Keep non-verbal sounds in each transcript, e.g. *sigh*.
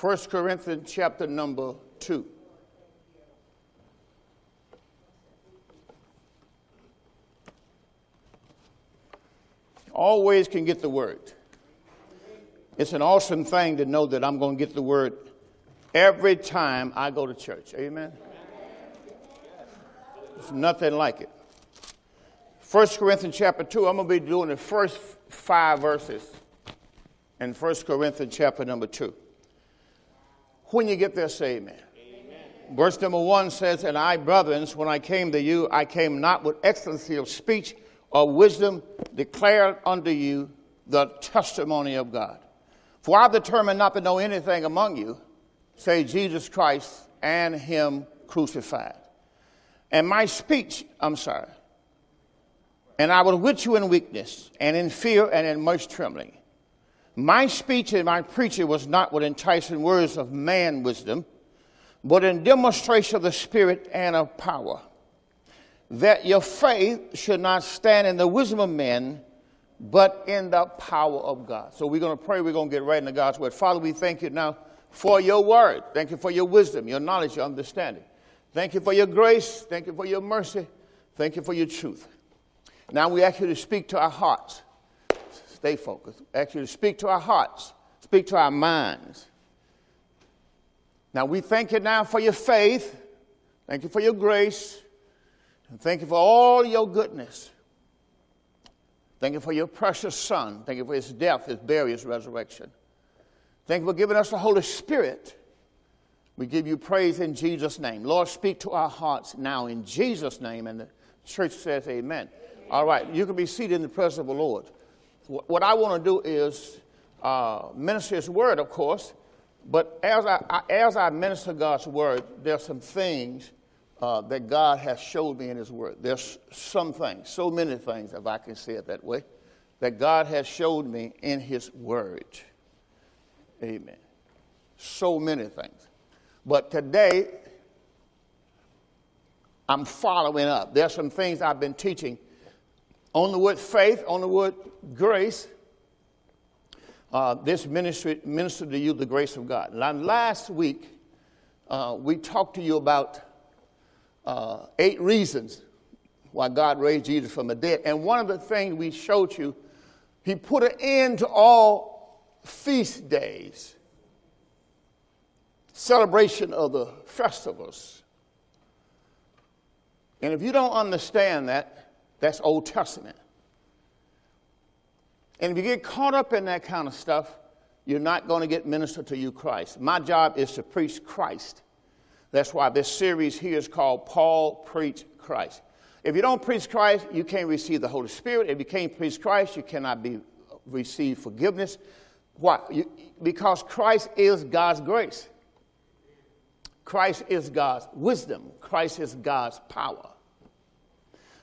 1 Corinthians chapter number 2. Always can get the word. It's an awesome thing to know that I'm going to get the word every time I go to church. Amen. There's nothing like it. 1 Corinthians chapter 2, I'm going to be doing the first five verses in 1 Corinthians chapter number 2. When you get there, say amen. amen. Verse number 1 says, And I, brethren, when I came to you, I came not with excellency of speech or wisdom, declared unto you the testimony of God. For I've determined not to know anything among you, say Jesus Christ and Him crucified. And my speech, I'm sorry, and I was with you in weakness, and in fear, and in much trembling. My speech and my preaching was not with enticing words of man wisdom, but in demonstration of the Spirit and of power, that your faith should not stand in the wisdom of men, but in the power of God. So we're going to pray. We're going to get right into God's word. Father, we thank you now for your word. Thank you for your wisdom, your knowledge, your understanding. Thank you for your grace. Thank you for your mercy. Thank you for your truth. Now we ask you to speak to our hearts. Stay focused. Actually, speak to our hearts, speak to our minds. Now, we thank you now for your faith. Thank you for your grace. And thank you for all your goodness. Thank you for your precious Son. Thank you for his death, his burial, his resurrection. Thank you for giving us the Holy Spirit. We give you praise in Jesus' name. Lord, speak to our hearts now in Jesus' name. And the church says, Amen. All right, you can be seated in the presence of the Lord what I want to do is uh, minister His word, of course, but as I, I, as I minister God's word, there's some things uh, that God has showed me in His word. There's some things, so many things, if I can say it that way, that God has showed me in His word. Amen. So many things. But today, I'm following up. There's some things I've been teaching on the word faith, on the word grace, uh, this ministry ministered to you the grace of God. Now, last week, uh, we talked to you about uh, eight reasons why God raised Jesus from the dead. And one of the things we showed you, He put an end to all feast days, celebration of the festivals. And if you don't understand that, that's Old Testament. And if you get caught up in that kind of stuff, you're not going to get ministered to you Christ. My job is to preach Christ. That's why this series here is called Paul Preach Christ. If you don't preach Christ, you can't receive the Holy Spirit. If you can't preach Christ, you cannot be receive forgiveness. Why? You, because Christ is God's grace. Christ is God's wisdom. Christ is God's power.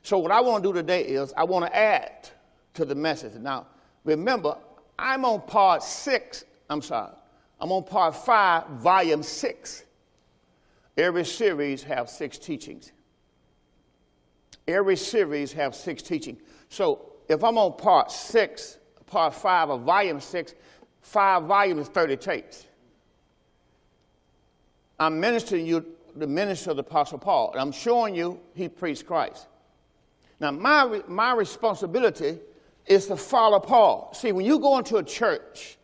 So, what I want to do today is I want to add to the message. Now, remember, I'm on part six. I'm sorry. I'm on part five, volume six. Every series have six teachings. Every series have six teachings. So, if I'm on part six, part five of volume six, five volumes, 30 tapes. I'm ministering you the ministry of the Apostle Paul, and I'm showing you he preached Christ. Now, my, my responsibility is to follow Paul. See, when you go into a church,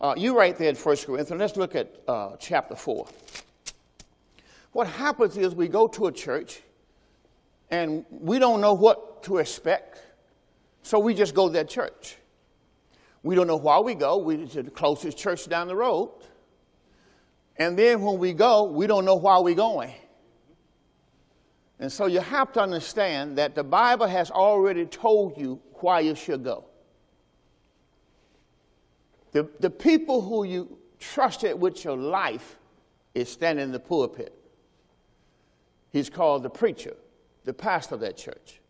uh, you right there in 1 Corinthians, let's look at uh, chapter 4. What happens is we go to a church and we don't know what to expect, so we just go to that church. We don't know why we go, we to the closest church down the road. And then when we go, we don't know why we're going. And so you have to understand that the Bible has already told you why you should go. The, the people who you trusted with your life is standing in the pulpit. He's called the preacher, the pastor of that church.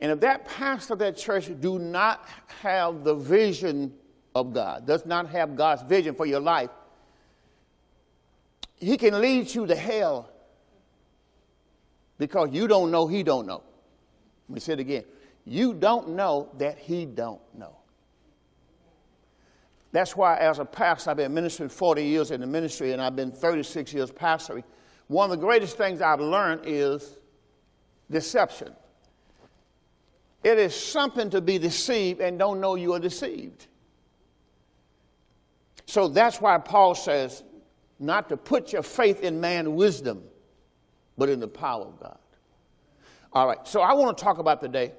And if that pastor of that church do not have the vision of God, does not have God's vision for your life, he can lead you to hell because you don't know he don't know. Let me say it again. You don't know that he don't know. That's why, as a pastor, I've been ministering 40 years in the ministry and I've been 36 years pastoring. One of the greatest things I've learned is deception. It is something to be deceived and don't know you are deceived. So that's why Paul says not to put your faith in man's wisdom, but in the power of God. All right, so I want to talk about today,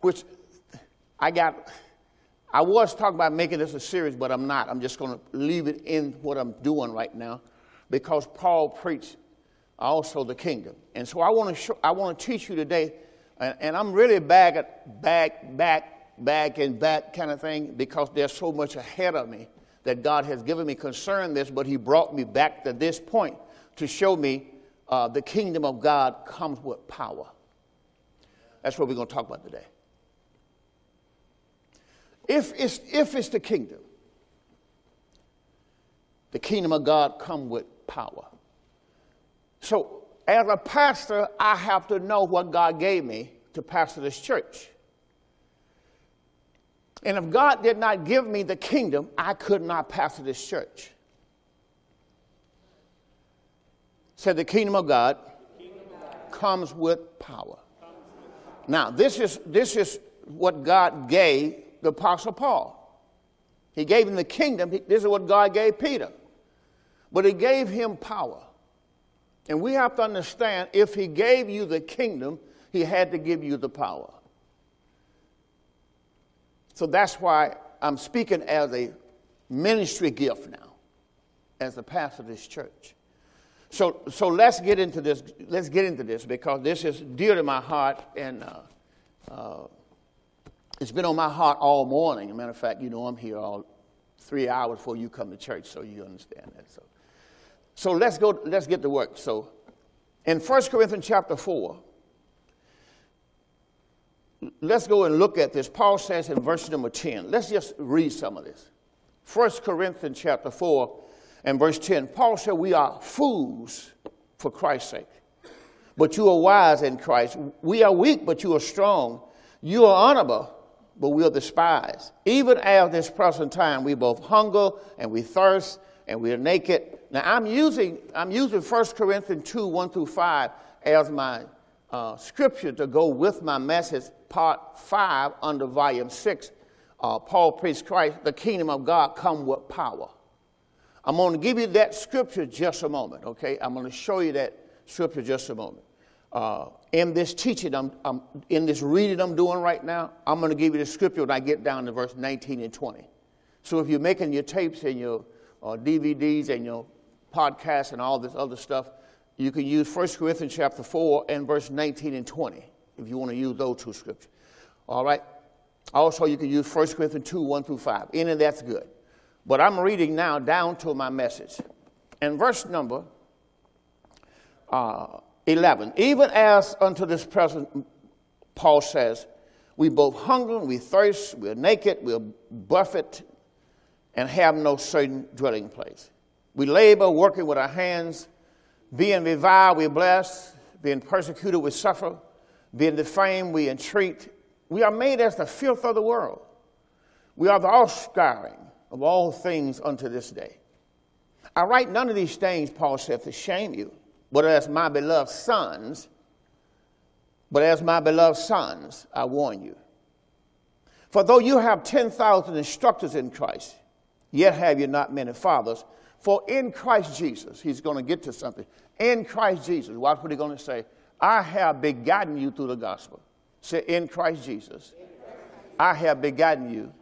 which I got, I was talking about making this a series, but I'm not. I'm just going to leave it in what I'm doing right now because Paul preached also the kingdom. And so I want to, show, I want to teach you today, and, and I'm really back, back, back, back, and back kind of thing because there's so much ahead of me that God has given me concern this, but He brought me back to this point to show me uh, the kingdom of God comes with power. That's what we're going to talk about today. If it's, if it's the kingdom, the kingdom of God come with power. So, as a pastor, I have to know what God gave me to pastor this church. And if God did not give me the kingdom, I could not pastor this church. Said the kingdom of God, comes with power. Now, this is, this is what God gave the Apostle Paul. He gave him the kingdom. This is what God gave Peter. But he gave him power. And we have to understand if he gave you the kingdom, he had to give you the power. So that's why I'm speaking as a ministry gift now, as the pastor of this church. So, so let's get into this. Let's get into this because this is dear to my heart, and uh, uh, it's been on my heart all morning. As a matter of fact, you know I'm here all three hours before you come to church, so you understand that. So, so let's go. Let's get to work. So, in 1 Corinthians chapter four, let's go and look at this. Paul says in verse number 10, let's just read some of this. 1 Corinthians chapter 4 and verse 10, Paul said, We are fools for Christ's sake, but you are wise in Christ. We are weak, but you are strong. You are honorable, but we are despised. Even at this present time, we both hunger and we thirst and we are naked. Now, I'm using, I'm using 1 Corinthians 2 1 through 5 as my uh, scripture to go with my message, part five, under volume six. Uh, Paul preached Christ, the kingdom of God come with power. I'm going to give you that scripture just a moment, okay? I'm going to show you that scripture just a moment. Uh, in this teaching, I'm, I'm, in this reading I'm doing right now, I'm going to give you the scripture when I get down to verse 19 and 20. So if you're making your tapes and your uh, DVDs and your podcasts and all this other stuff, you can use 1 Corinthians chapter 4 and verse 19 and 20 if you want to use those two scriptures. All right? Also, you can use 1 Corinthians 2 1 through 5. Any of that's good. But I'm reading now down to my message. And verse number uh, 11. Even as unto this present, Paul says, we both hunger we thirst, we're naked, we're buffeted, and have no certain dwelling place. We labor, working with our hands being reviled, we bless. Being persecuted, we suffer. Being defamed, we entreat. We are made as the filth of the world. We are the offscouring of all things unto this day. I write none of these things, Paul said, to shame you, but as my beloved sons, but as my beloved sons, I warn you. For though you have 10,000 instructors in Christ, yet have you not many fathers. For in Christ Jesus, he's going to get to something. In Christ Jesus, watch what he's going to say. I have begotten you through the gospel. Say, in Christ Jesus, I have begotten you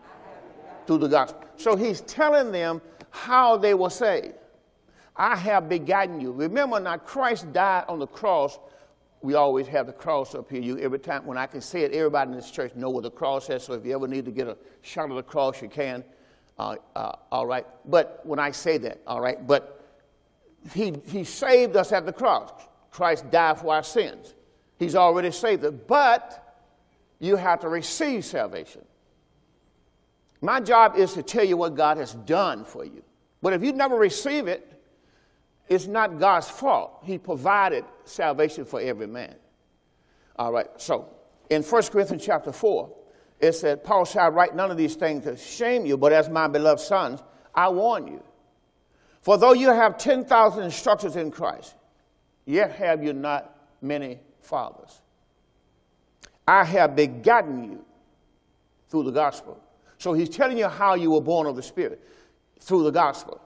through the gospel. So he's telling them how they were saved. I have begotten you. Remember now, Christ died on the cross. We always have the cross up here. You every time when I can say it, everybody in this church know what the cross is. So if you ever need to get a shot of the cross, you can. Uh, uh, all right. But when I say that, all right. But he, he saved us at the cross. Christ died for our sins. He's already saved us. But you have to receive salvation. My job is to tell you what God has done for you. But if you never receive it, it's not God's fault. He provided salvation for every man. All right, so in 1 Corinthians chapter 4, it said, Paul I write none of these things to shame you, but as my beloved sons, I warn you. For though you have 10,000 instructors in Christ, yet have you not many fathers. I have begotten you through the gospel. So he's telling you how you were born of the Spirit through the gospel.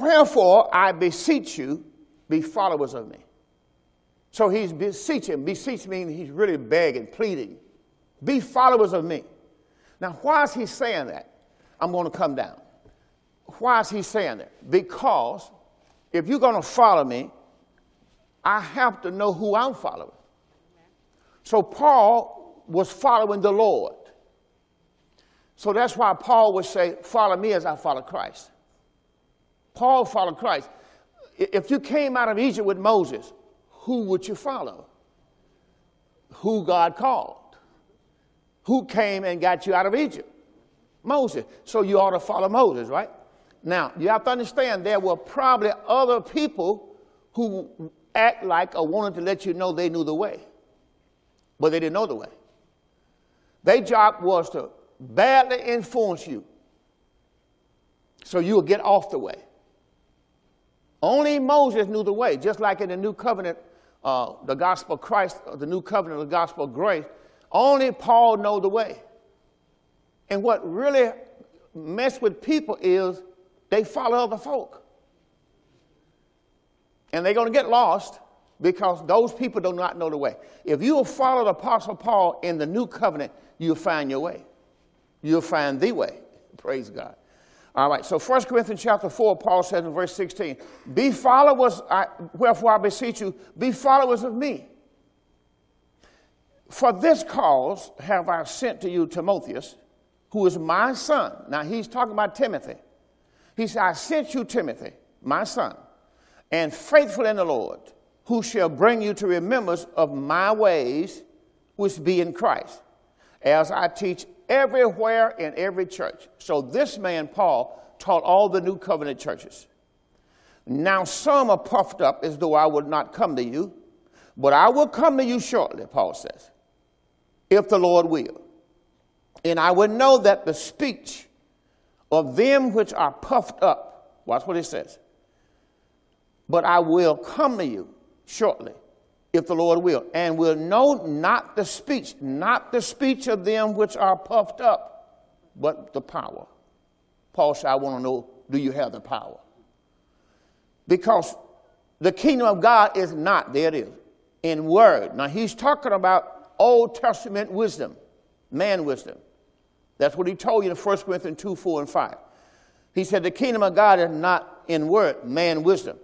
Wherefore I beseech you, be followers of me. So he's beseeching. Beseech means he's really begging, pleading. Be followers of me. Now, why is he saying that? I'm going to come down. Why is he saying that? Because if you're going to follow me, I have to know who I'm following. So Paul was following the Lord. So that's why Paul would say, Follow me as I follow Christ. Paul followed Christ. If you came out of Egypt with Moses, who would you follow? Who God called. Who came and got you out of Egypt? Moses. So you ought to follow Moses, right? Now, you have to understand there were probably other people who act like or wanted to let you know they knew the way, but they didn't know the way. Their job was to badly influence you so you will get off the way. Only Moses knew the way, just like in the new covenant, uh, the gospel of Christ, uh, the new covenant, the gospel of grace. Only Paul know the way. And what really mess with people is they follow other folk. And they're going to get lost because those people do not know the way. If you will follow the Apostle Paul in the new covenant, you'll find your way. You'll find the way. Praise God. All right, so 1 Corinthians chapter 4, Paul says in verse 16, Be followers, I, wherefore I beseech you, be followers of me. For this cause have I sent to you Timotheus, who is my son. Now he's talking about Timothy. He said, I sent you Timothy, my son, and faithful in the Lord, who shall bring you to remembrance of my ways which be in Christ, as I teach everywhere in every church. So this man, Paul, taught all the new covenant churches. Now some are puffed up as though I would not come to you, but I will come to you shortly, Paul says, if the Lord will. And I will know that the speech of them which are puffed up, watch what he says, but I will come to you shortly if the Lord will, and will know not the speech, not the speech of them which are puffed up, but the power. Paul said, I want to know, do you have the power? Because the kingdom of God is not, there it is, in word. Now he's talking about Old Testament wisdom, man wisdom. That's what he told you in 1 Corinthians 2, 4, and 5. He said, The kingdom of God is not in word, man wisdom,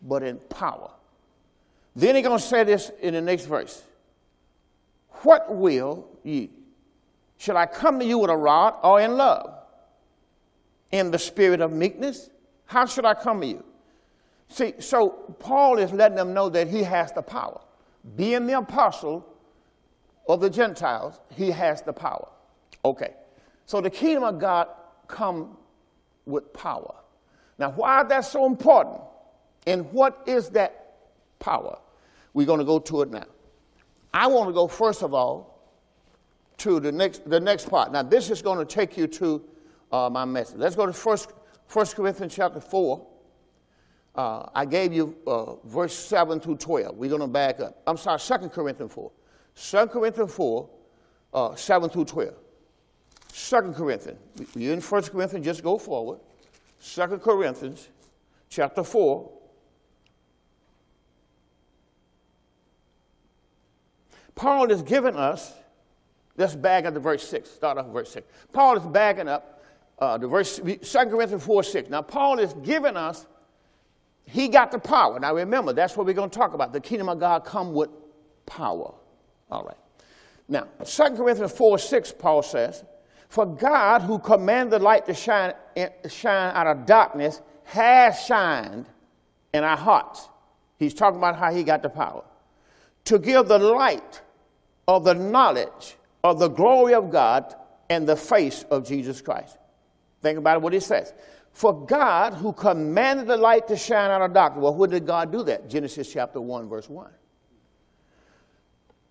but in power. Then he's going to say this in the next verse What will ye? Shall I come to you with a rod or in love? In the spirit of meekness? How should I come to you? See, so Paul is letting them know that he has the power. Being the apostle of the Gentiles, he has the power. Okay. So the kingdom of God come with power. Now, why is that so important? And what is that power. We're going to go to it now. I want to go, first of all, to the next, the next part. Now, this is going to take you to uh, my message. Let's go to First, First Corinthians chapter 4. Uh, I gave you uh, verse 7 through 12. We're going to back up. I'm sorry, Second Corinthians 4. 2 Corinthians 4, uh, 7 through 12. 2 Corinthians. You're in First Corinthians, just go forward. 2 Corinthians chapter 4, Paul is giving us, let's back up to verse 6, start off verse 6. Paul is backing up uh, the verse, 2 Corinthians 4 6. Now, Paul is giving us, he got the power. Now, remember, that's what we're going to talk about. The kingdom of God come with power. All right. Now, 2 Corinthians 4 6, Paul says, For God, who commanded the light to shine, shine out of darkness, has shined in our hearts. He's talking about how he got the power. To give the light of the knowledge of the glory of God and the face of Jesus Christ. Think about what he says. For God, who commanded the light to shine out of darkness, well, when did God do that? Genesis chapter 1, verse 1.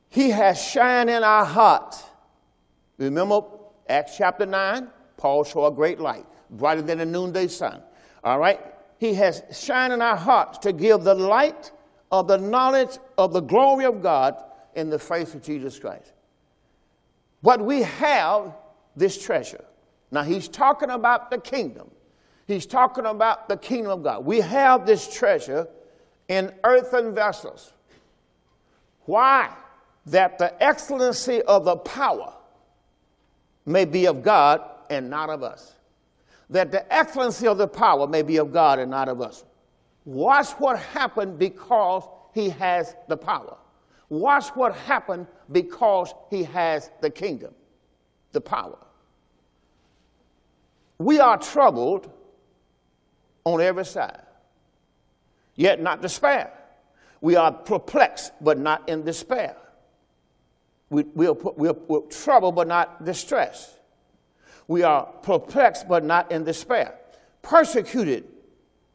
He has shined in our hearts Remember Acts chapter 9? Paul saw a great light, brighter than the noonday sun. All right? He has shined in our hearts to give the light of the knowledge of the glory of God in the face of Jesus Christ. But we have this treasure. Now, he's talking about the kingdom. He's talking about the kingdom of God. We have this treasure in earthen vessels. Why? That the excellency of the power may be of God and not of us. That the excellency of the power may be of God and not of us. Watch what happened because he has the power. Watch what happened because he has the kingdom, the power. We are troubled on every side, yet not despair. We are perplexed, but not in despair. We, we, are, we are, we're troubled, but not distressed. We are perplexed, but not in despair. Persecuted,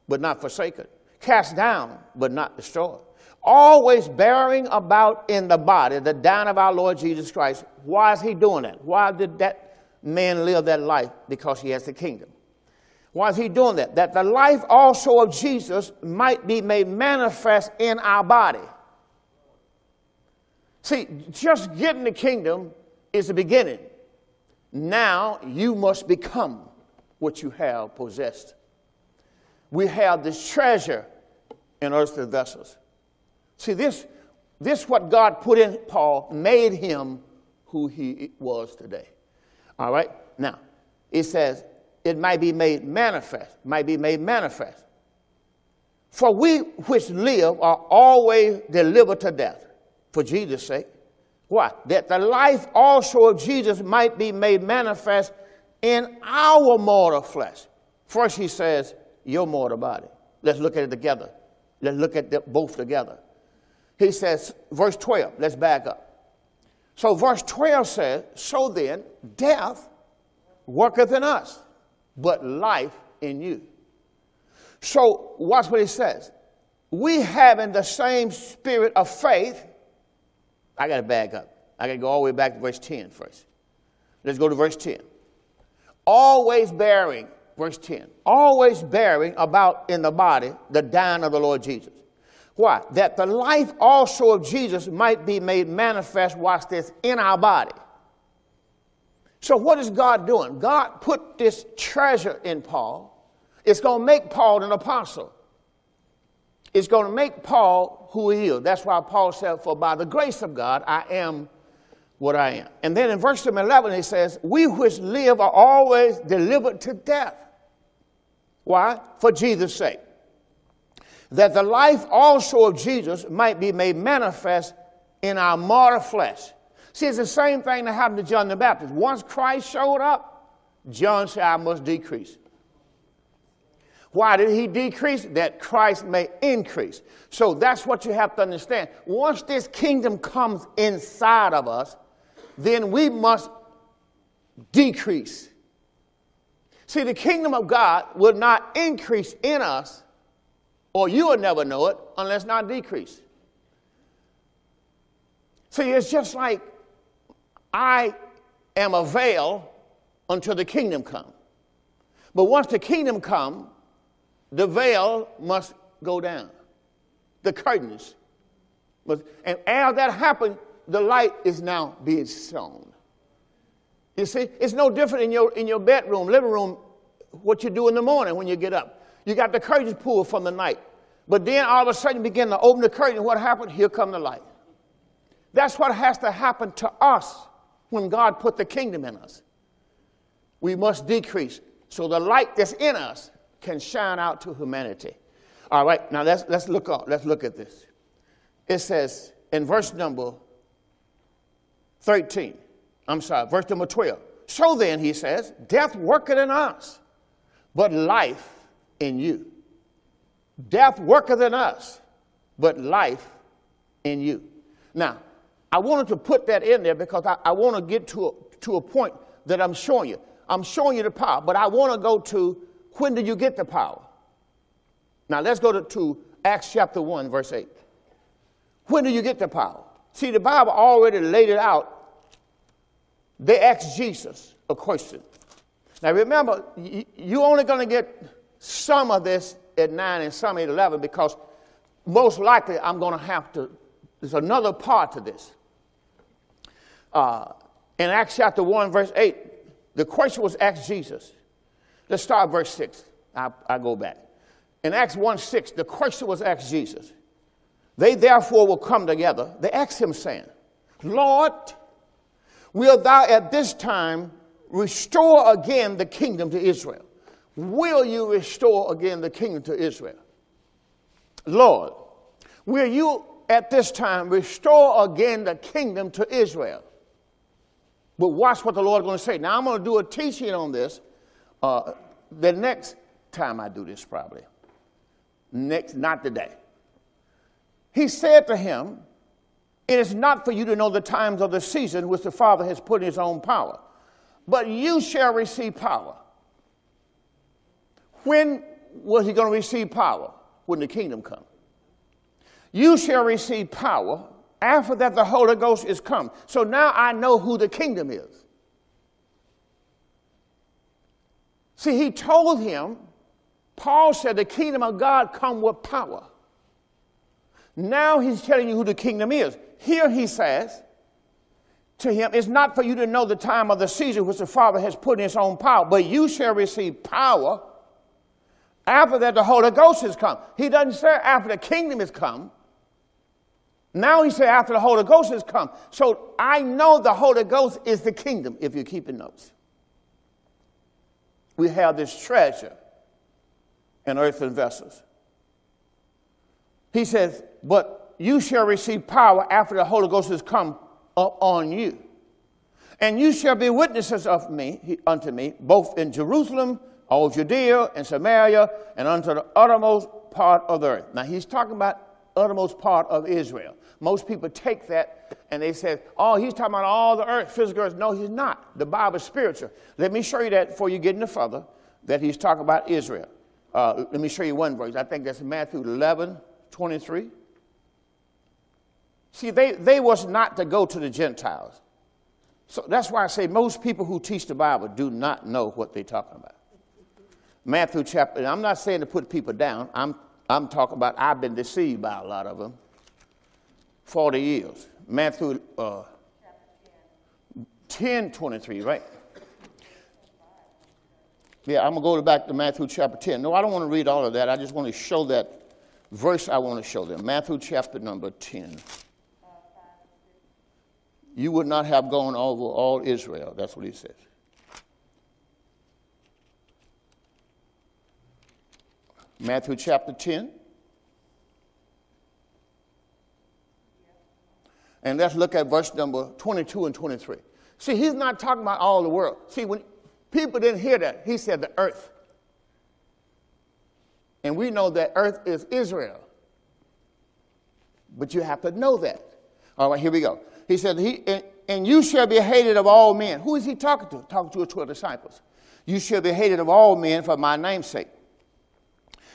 but not forsaken. Cast down, but not destroyed. Always bearing about in the body the down of our Lord Jesus Christ. Why is he doing that? Why did that man live that life? Because he has the kingdom. Why is he doing that? That the life also of Jesus might be made manifest in our body. See, just getting the kingdom is the beginning. Now you must become what you have possessed. We have this treasure in earthly vessels. See, this, this what God put in Paul made him who he was today. All right? Now, it says, it might be made manifest, might be made manifest. For we which live are always delivered to death for Jesus' sake. Why? That the life also of Jesus might be made manifest in our mortal flesh. First, he says, your mortal body. Let's look at it together. Let's look at them both together. He says, verse 12, let's back up. So, verse 12 says, So then, death worketh in us but life in you. So, watch what he says. We having the same spirit of faith. I got to back up. I got to go all the way back to verse 10 first. Let's go to verse 10. Always bearing, verse 10, always bearing about in the body the dying of the Lord Jesus. Why? That the life also of Jesus might be made manifest, watch this, in our body. So, what is God doing? God put this treasure in Paul. It's going to make Paul an apostle. It's going to make Paul who he is. That's why Paul said, For by the grace of God, I am what I am. And then in verse 11, he says, We which live are always delivered to death. Why? For Jesus' sake. That the life also of Jesus might be made manifest in our mortal flesh. See, it's the same thing that happened to John the Baptist. Once Christ showed up, John said, I must decrease. Why did he decrease? That Christ may increase. So that's what you have to understand. Once this kingdom comes inside of us, then we must decrease. See, the kingdom of God will not increase in us, or you will never know it unless not decrease. See, it's just like I am a veil until the kingdom come. But once the kingdom come, the veil must go down. The curtains. Must, and as that happens, the light is now being shown. You see, it's no different in your, in your bedroom, living room, what you do in the morning when you get up. You got the curtains pulled from the night. But then all of a sudden you begin to open the curtain. What happened? Here come the light. That's what has to happen to us when God put the kingdom in us. We must decrease so the light that's in us can shine out to humanity. All right, now let's, let's, look, up, let's look at this. It says in verse number 13, I'm sorry, verse number 12. So then, he says, death worketh in us, but life in you. Death worketh in us, but life in you. Now, I wanted to put that in there because I, I want to get to a, to a point that I'm showing you. I'm showing you the power, but I want to go to when did you get the power? Now let's go to, to Acts chapter 1, verse 8. When do you get the power? See, the Bible already laid it out they asked Jesus a question. Now remember, you're only going to get some of this at 9 and some at 11 because most likely I'm going to have to, there's another part to this. Uh, in Acts chapter 1, verse 8, the question was asked Jesus. Let's start verse 6. I, I go back. In Acts 1 6, the question was asked Jesus. They therefore will come together. They asked him, saying, Lord, will thou at this time restore again the kingdom to Israel? Will you restore again the kingdom to Israel? Lord, will you at this time restore again the kingdom to Israel? But watch what the Lord is going to say. Now, I'm going to do a teaching on this uh, the next time I do this, probably. Next, not today. He said to him, It is not for you to know the times of the season which the Father has put in his own power, but you shall receive power. When was he going to receive power? When the kingdom comes. You shall receive power after that, the Holy Ghost is come. So now I know who the kingdom is. See, he told him, Paul said, the kingdom of God come with power. Now he's telling you who the kingdom is. Here he says to him, It's not for you to know the time of the season which the Father has put in his own power, but you shall receive power after that the Holy Ghost has come. He doesn't say after the kingdom has come. Now he said, after the Holy Ghost has come. So I know the Holy Ghost is the kingdom, if you're keeping notes. We have this treasure in earthen vessels. He says, But you shall receive power after the Holy Ghost has come up on you. And you shall be witnesses of me, unto me, both in Jerusalem, all Judea and Samaria, and unto the uttermost part of the earth. Now he's talking about uttermost part of Israel. Most people take that and they say, oh, he's talking about all the earth, physical earth. No, he's not. The Bible is spiritual. Let me show you that before you get any further, that he's talking about Israel. Uh, let me show you one verse. I think that's Matthew 11, 23. See, they, they was not to go to the Gentiles. So that's why I say most people who teach the Bible do not know what they're talking about. Matthew chapter, I'm not saying to put people down. I'm, I'm talking about I've been deceived by a lot of them. 40 years. Matthew uh, 10 23, right? Yeah, I'm going to go back to Matthew chapter 10. No, I don't want to read all of that. I just want to show that verse I want to show them. Matthew chapter number 10. You would not have gone over all Israel. That's what he says. Matthew chapter 10. And let's look at verse number 22 and 23. See, he's not talking about all the world. See, when people didn't hear that, he said the earth. And we know that earth is Israel. But you have to know that. All right, here we go. He said, he, and, and you shall be hated of all men. Who is he talking to? Talking to his 12 disciples. You shall be hated of all men for my name's sake.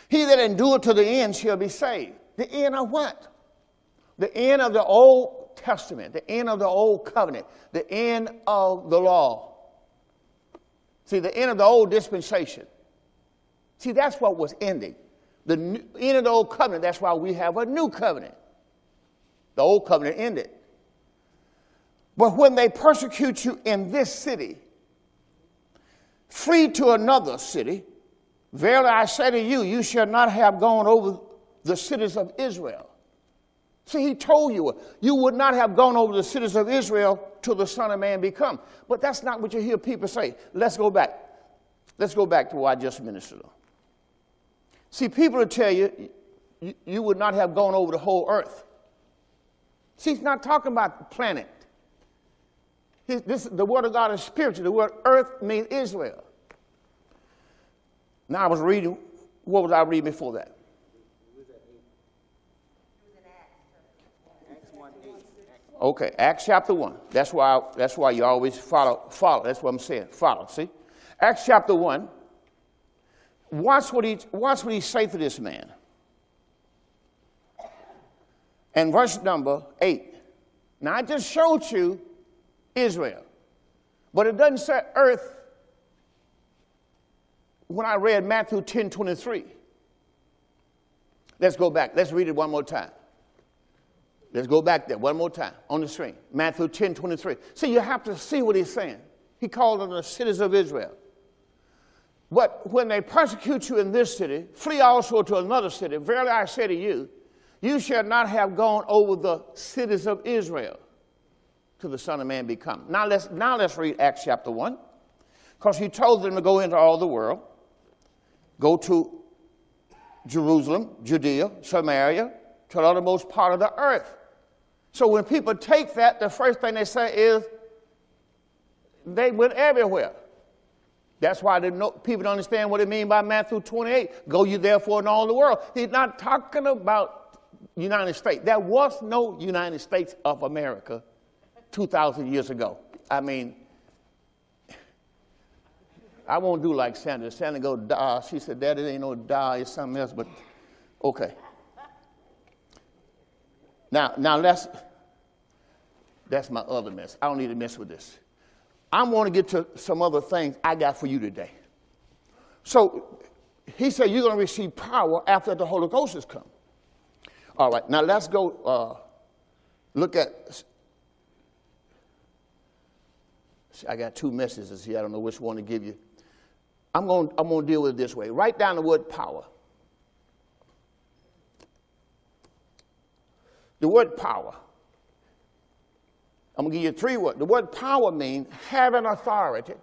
He that endure to the end shall be saved. The end of what? The end of the old Testament, the end of the Old Covenant, the end of the law. See, the end of the old dispensation. See, that's what was ending. The new, end of the old covenant, that's why we have a new covenant. The old covenant ended. But when they persecute you in this city, flee to another city. Verily I say to you, you shall not have gone over the cities of Israel. See, he told you, you would not have gone over the cities of Israel till the Son of Man become. But that's not what you hear people say. Let's go back. Let's go back to what I just ministered on. See, people will tell you, you, would not have gone over the whole earth. See, he's not talking about the planet. this, the word of God is spiritual. The word earth means Israel. Now I was reading, what was I reading before that? Okay, Acts chapter 1. That's why, that's why you always follow, follow. That's what I'm saying. Follow, see? Acts chapter 1. Watch what he, watch what he say to this man. And verse number 8. Now, I just showed you Israel. But it doesn't say earth when I read Matthew 10 23. Let's go back. Let's read it one more time. Let's go back there one more time on the screen. Matthew 10 23. See, you have to see what he's saying. He called them the cities of Israel. But when they persecute you in this city, flee also to another city. Verily I say to you, you shall not have gone over the cities of Israel till the Son of Man be come. Now let's, now let's read Acts chapter 1. Because he told them to go into all the world, go to Jerusalem, Judea, Samaria, to the uttermost part of the earth. So when people take that, the first thing they say is they went everywhere. That's why no, people don't understand what it means by Matthew 28. Go you therefore in all the world. He's not talking about United States. There was no United States of America 2,000 years ago. I mean, I won't do like Sandra. Sandra go, da. She said, Daddy, ain't no da, it's something else, but okay. Now, now let's, that's my other mess. I don't need to mess with this. I want to get to some other things I got for you today. So he said, You're going to receive power after the Holy Ghost has come. All right, now let's go uh, look at. See, I got two messages here. I don't know which one to give you. I'm going, I'm going to deal with it this way. Write down the word power. The word power. I'm going to give you three words. The word power means having authority.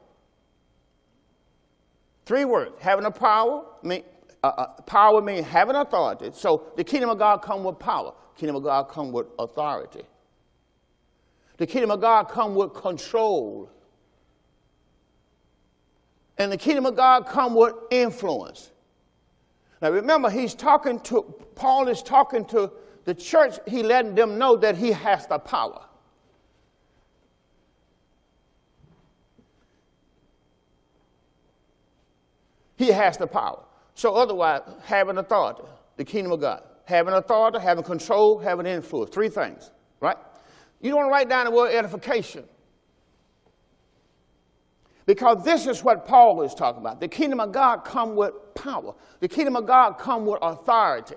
Three words. Having a power, mean, uh, uh, power means having authority. So the kingdom of God come with power. Kingdom of God come with authority. The kingdom of God come with control. And the kingdom of God come with influence. Now remember, he's talking to, Paul is talking to the church. He letting them know that he has the power. He has the power. So otherwise, having authority, the kingdom of God. Having authority, having control, having influence. Three things, right? You don't want to write down the word edification. Because this is what Paul is talking about. The kingdom of God come with power. The kingdom of God come with authority.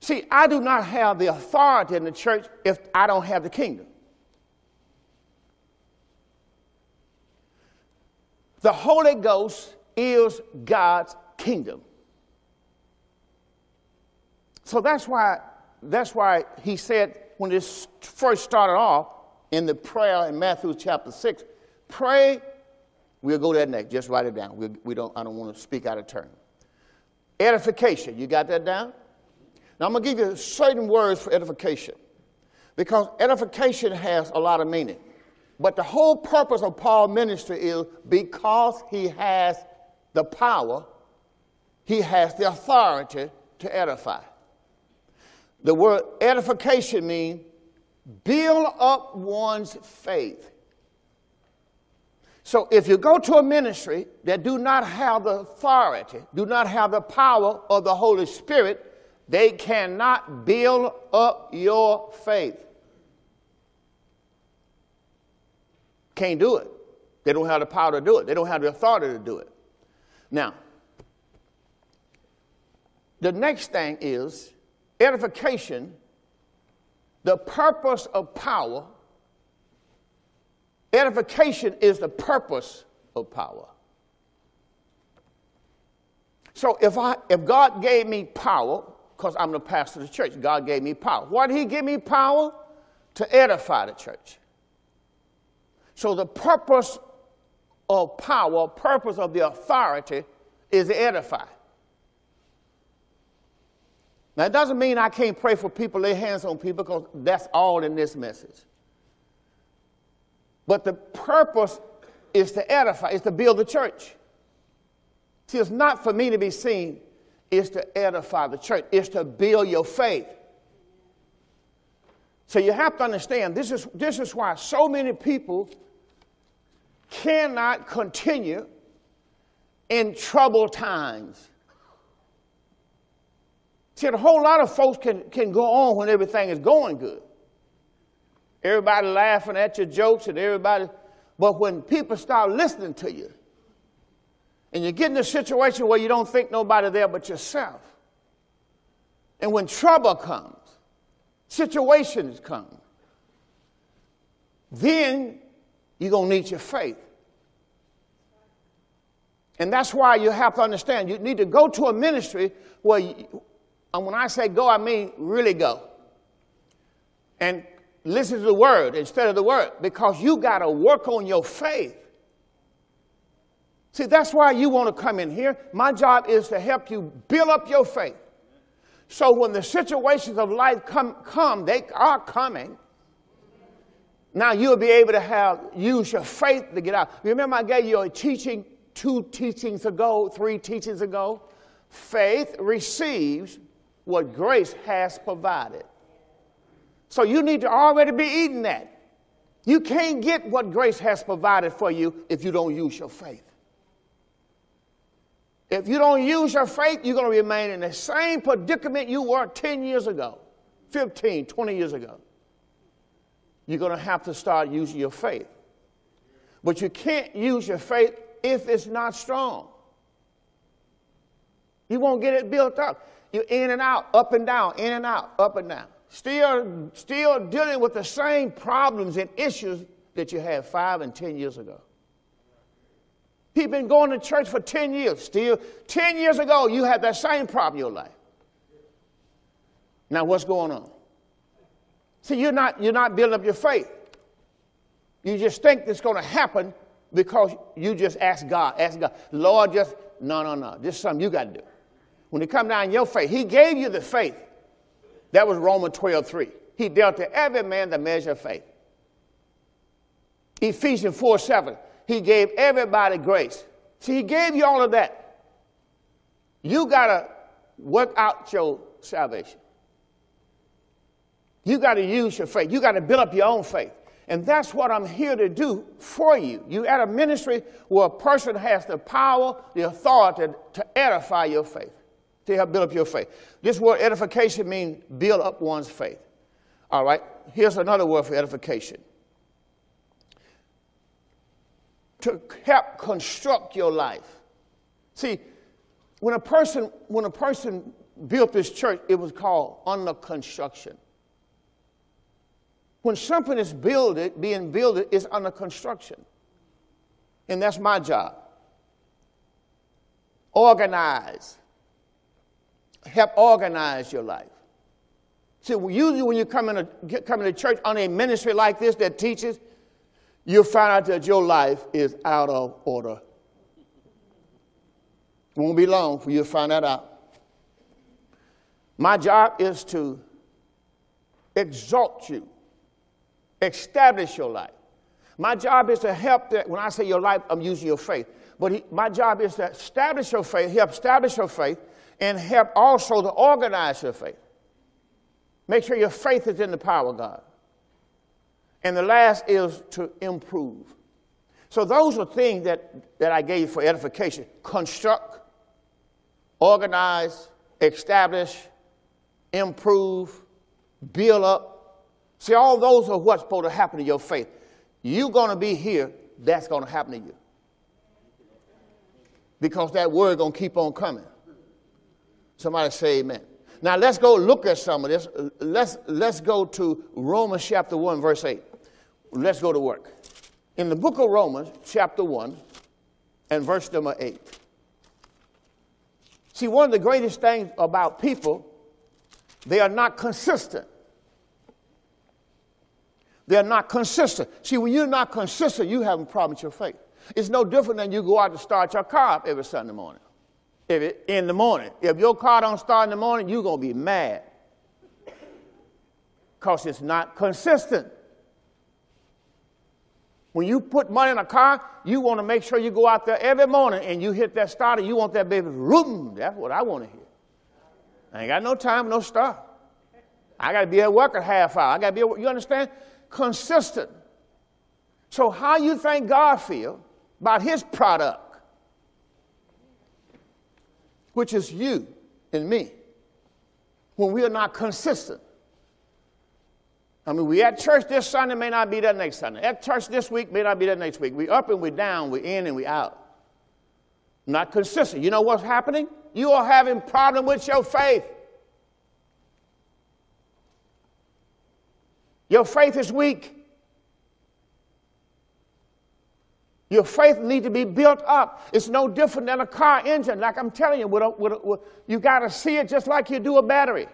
See, I do not have the authority in the church if I don't have the kingdom. The Holy Ghost is God's kingdom. So that's why, that's why he said when this first started off in the prayer in Matthew chapter 6, pray, we'll go there next, just write it down. We, we don't, I don't want to speak out of turn. Edification, you got that down? Now I'm going to give you certain words for edification because edification has a lot of meaning. But the whole purpose of Paul's ministry is because he has the power, he has the authority to edify. The word edification means build up one's faith. So if you go to a ministry that do not have the authority, do not have the power of the Holy Spirit, they cannot build up your faith. Can't do it. They don't have the power to do it. They don't have the authority to do it. Now, the next thing is edification, the purpose of power. Edification is the purpose of power. So if I if God gave me power, because I'm the pastor of the church, God gave me power. Why did he give me power? To edify the church. So the purpose of power, purpose of the authority is to edify. Now, it doesn't mean I can't pray for people, lay hands on people, because that's all in this message. But the purpose is to edify, is to build the church. See, it's not for me to be seen, it's to edify the church, it's to build your faith. So you have to understand this is, this is why so many people cannot continue in troubled times. See, a whole lot of folks can, can go on when everything is going good. Everybody laughing at your jokes and everybody. But when people start listening to you, and you get in a situation where you don't think nobody there but yourself, and when trouble comes, situations come, then you're going to need your faith. And that's why you have to understand you need to go to a ministry where, you, and when I say go, I mean really go. And listen to the word instead of the word because you got to work on your faith. See, that's why you want to come in here. My job is to help you build up your faith. So when the situations of life come, come they are coming. Now you'll be able to have use your faith to get out. Remember, I gave you a teaching two teachings ago, three teachings ago. Faith receives what grace has provided. So you need to already be eating that. You can't get what grace has provided for you if you don't use your faith. If you don't use your faith, you're going to remain in the same predicament you were 10 years ago, 15, 20 years ago. You're going to have to start using your faith. But you can't use your faith if it's not strong. You won't get it built up. You're in and out, up and down, in and out, up and down. Still, still dealing with the same problems and issues that you had five and ten years ago. People been going to church for 10 years. Still, 10 years ago, you had that same problem in your life. Now, what's going on? See, you're not, you're not building up your faith. You just think it's going to happen because you just ask God, ask God, Lord, just, no, no, no. This is something you got to do. When it come down your faith, He gave you the faith. That was Romans 12, 3. He dealt to every man the measure of faith. Ephesians 4, 7. He gave everybody grace. See, He gave you all of that. You got to work out your salvation. You got to use your faith. You got to build up your own faith. And that's what I'm here to do for you. You at a ministry where a person has the power, the authority to edify your faith, to help build up your faith. This word edification means build up one's faith. All right, here's another word for edification to help construct your life. See, when a person, when a person built this church, it was called under construction. When something is built, being built, it's under construction. And that's my job. Organize. Help organize your life. See, usually when you come, in a, come into church on a ministry like this that teaches, you'll find out that your life is out of order. It won't be long for you to find that out. My job is to exalt you establish your life. My job is to help that. When I say your life, I'm using your faith. But he, my job is to establish your faith, help establish your faith, and help also to organize your faith. Make sure your faith is in the power of God. And the last is to improve. So those are things that, that I gave for edification. Construct, organize, establish, improve, build up, See, all those are what's supposed to happen to your faith. You're going to be here, that's going to happen to you. Because that word going to keep on coming. Somebody say amen. Now let's go look at some of this. Let's, let's go to Romans chapter 1, verse 8. Let's go to work. In the book of Romans, chapter 1, and verse number 8. See, one of the greatest things about people, they are not consistent. They're not consistent. See, when you're not consistent, you have a problem with your faith. It's no different than you go out to start your car up every Sunday morning. If in the morning. If your car don't start in the morning, you're going to be mad. Because it's not consistent. When you put money in a car, you want to make sure you go out there every morning and you hit that starter. You want that baby, room. That's what I want to hear. I ain't got no time, no start. I got to be at work at half hour. I got to be at work. You understand? consistent. So, how you think God feel about His product, which is you and me, when we are not consistent? I mean, we at church this Sunday, may not be that next Sunday. At church this week, may not be that next week. We up and we down, we in and we out. Not consistent. You know what's happening? You are having problem with your faith. Your faith is weak. Your faith needs to be built up. It's no different than a car engine. Like I'm telling you, with a, with a, with, you got to see it just like you do a battery.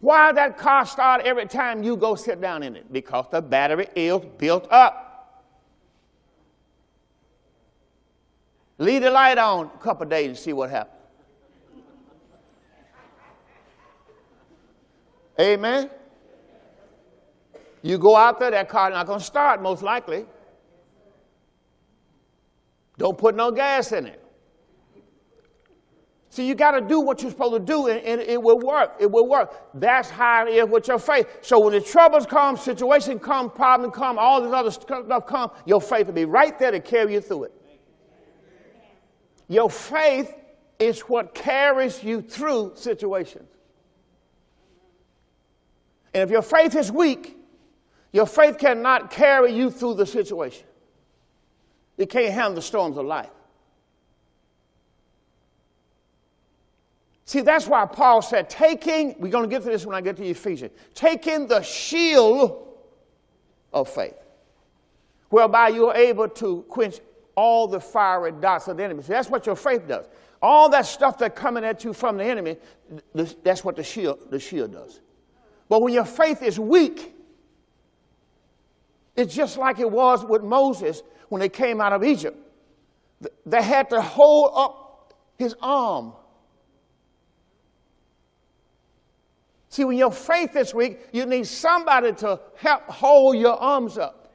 Why that car start every time you go sit down in it? Because the battery is built up. Leave the light on a couple days and see what happens. Amen. You go out there, that car not going to start most likely. Don't put no gas in it. See, you got to do what you're supposed to do, and, and, it will work. It will work. That's how it is with your faith. So when the troubles come, situation come, problem come, all this other stuff come, your faith will be right there to carry you through it. Your faith is what carries you through situations. And if your faith is weak, your faith cannot carry you through the situation. It can't handle the storms of life. See, that's why Paul said, taking, we're going to get to this when I get to Ephesians, taking the shield of faith, whereby you are able to quench all the fiery darts of the enemy. See, that's what your faith does. All that stuff that's coming at you from the enemy, that's what the shield, the shield does. But when your faith is weak, it's just like it was with Moses when they came out of Egypt. They had to hold up his arm. See, when your faith this week, you need somebody to help hold your arms up.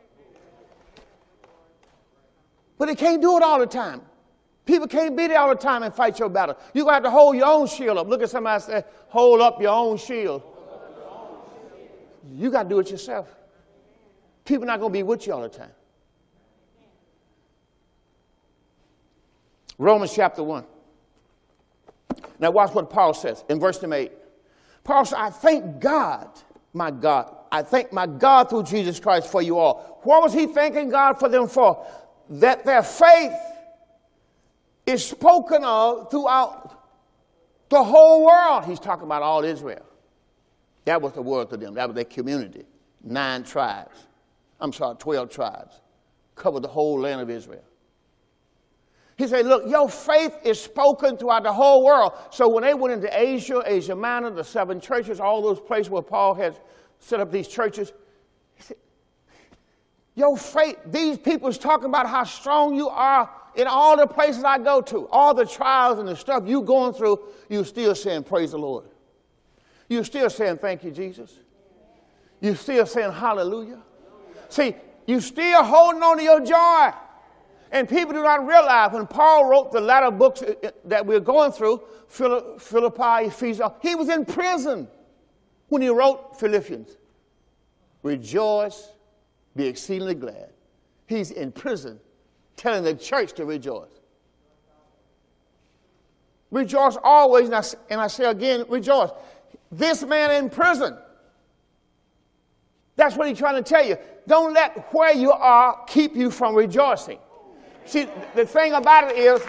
But they can't do it all the time. People can't be there all the time and fight your battle. You're going to have to hold your own shield up. Look at somebody say, hold up your own shield. You got to do it yourself. People are not going to be with you all the time. Romans chapter 1. Now, watch what Paul says in verse number 8. Paul says, I thank God, my God. I thank my God through Jesus Christ for you all. What was he thanking God for them for? That their faith is spoken of throughout the whole world. He's talking about all Israel. That was the world to them. That was their community. Nine tribes. I'm sorry, 12 tribes. Covered the whole land of Israel. He said, Look, your faith is spoken throughout the whole world. So when they went into Asia, Asia Minor, the seven churches, all those places where Paul had set up these churches, he said, Your faith, these people is talking about how strong you are in all the places I go to, all the trials and the stuff you going through, you still saying, Praise the Lord. You're still saying, Thank you, Jesus. You're still saying, Hallelujah. See, you still holding on to your joy. And people do not realize when Paul wrote the latter books uh, uh, that we're going through, Philippi, Ephesians, he was in prison when he wrote Philippians. Rejoice, be exceedingly glad. He's in prison telling the church to rejoice. Rejoice always, and I, and I say again, rejoice. This man in prison. That's what he's trying to tell you. Don't let where you are keep you from rejoicing. See, the thing about it is,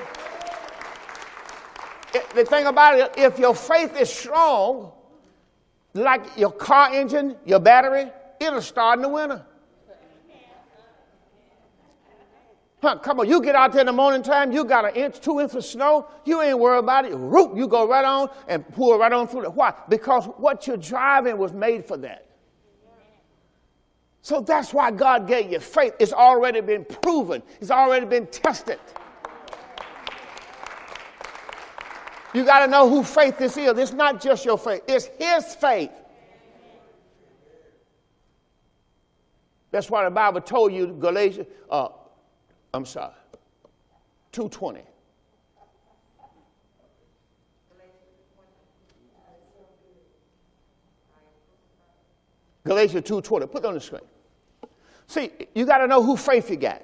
the thing about it, if your faith is strong, like your car engine, your battery, it'll start in the winter. Huh, come on, you get out there in the morning time, you got an inch, two inches of snow, you ain't worried about it. Root, you go right on and pull right on through it. Why? Because what you're driving was made for that. So that's why God gave you faith. It's already been proven, it's already been tested. You got to know who faith this is. It's not just your faith, it's His faith. That's why the Bible told you, Galatians, uh, I'm sorry. 220. Galatians 2.20. Put it on the screen. See, you got to know who faith you got.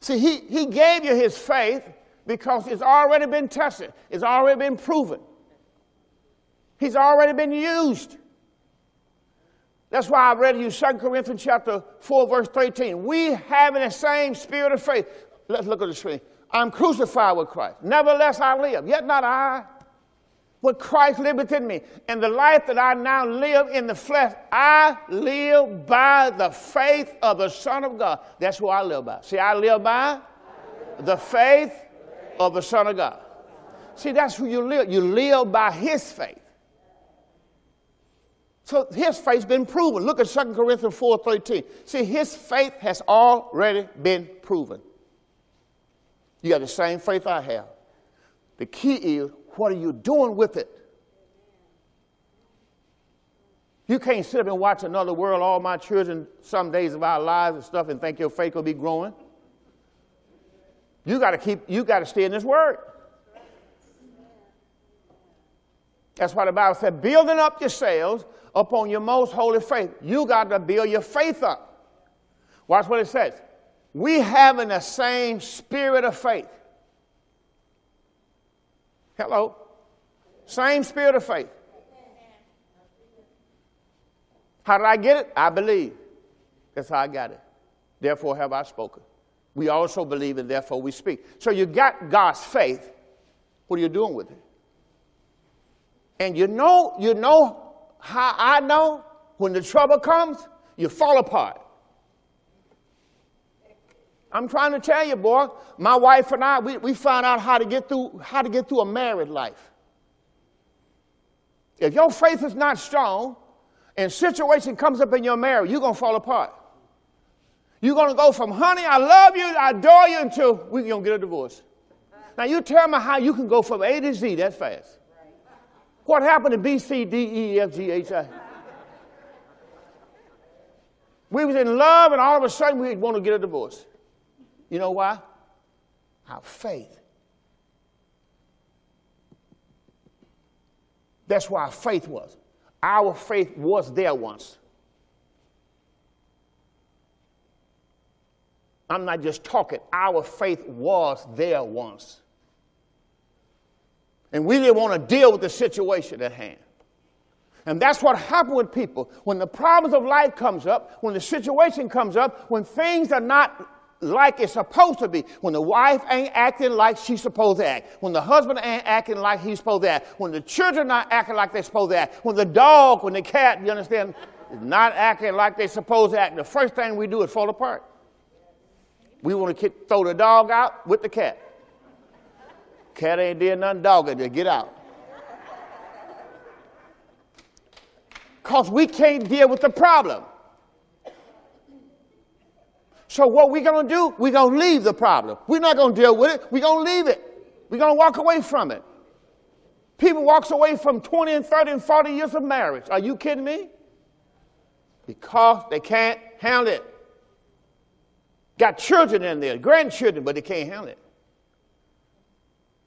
See, he, he gave you his faith because it's already been tested. It's already been proven. He's already been used. That's why I read you 2 Corinthians chapter 4, verse 13. We having the same spirit of faith. Let's look at the screen. I'm crucified with Christ. Nevertheless I live. Yet not I, but Christ in me. And the life that I now live in the flesh, I live by the faith of the Son of God. That's who I live by. See, I live by the faith of the Son of God. See, that's who you live. You live by his faith. So his faith's been proven. Look at 2 Corinthians 4:13. See, his faith has already been proven. You got the same faith I have. The key is what are you doing with it? You can't sit up and watch another world, all my children, some days of our lives and stuff, and think your faith will be growing. You got to keep, you got to stay in this word. That's why the Bible said, building up yourselves upon your most holy faith. You got to build your faith up. Watch what it says. We having the same spirit of faith. Hello? Same spirit of faith. How did I get it? I believe. That's how I got it. Therefore have I spoken. We also believe and therefore we speak. So you got God's faith. What are you doing with it? And you know, you know how I know when the trouble comes, you fall apart. I'm trying to tell you, boy, my wife and I, we, we found out how to get through how to get through a married life. If your faith is not strong and situation comes up in your marriage, you're gonna fall apart. You're gonna go from honey, I love you, I adore you until we're gonna get a divorce. Now you tell me how you can go from A to Z that fast. What happened to B, C, D, E, F, G, H, I? We was in love and all of a sudden we want to get a divorce. You know why? Our faith. That's why our faith was. Our faith was there once. I'm not just talking. Our faith was there once. And we didn't want to deal with the situation at hand. And that's what happened with people. When the problems of life comes up, when the situation comes up, when things are not like it's supposed to be. When the wife ain't acting like she's supposed to act. When the husband ain't acting like he's supposed to act. When the children not acting like they're supposed to act. When the dog, when the cat, you understand, is not acting like they're supposed to act. The first thing we do is fall apart. We want to throw the dog out with the cat. Cat ain't did nothing, dog it, get out. Because we can't deal with the problem. So what we going to do? We're going to leave the problem. We're not going to deal with it. We're going to leave it. We're going to walk away from it. People walks away from 20 and 30 and 40 years of marriage. Are you kidding me? Because they can't handle it. Got children in there, grandchildren, but they can't handle it.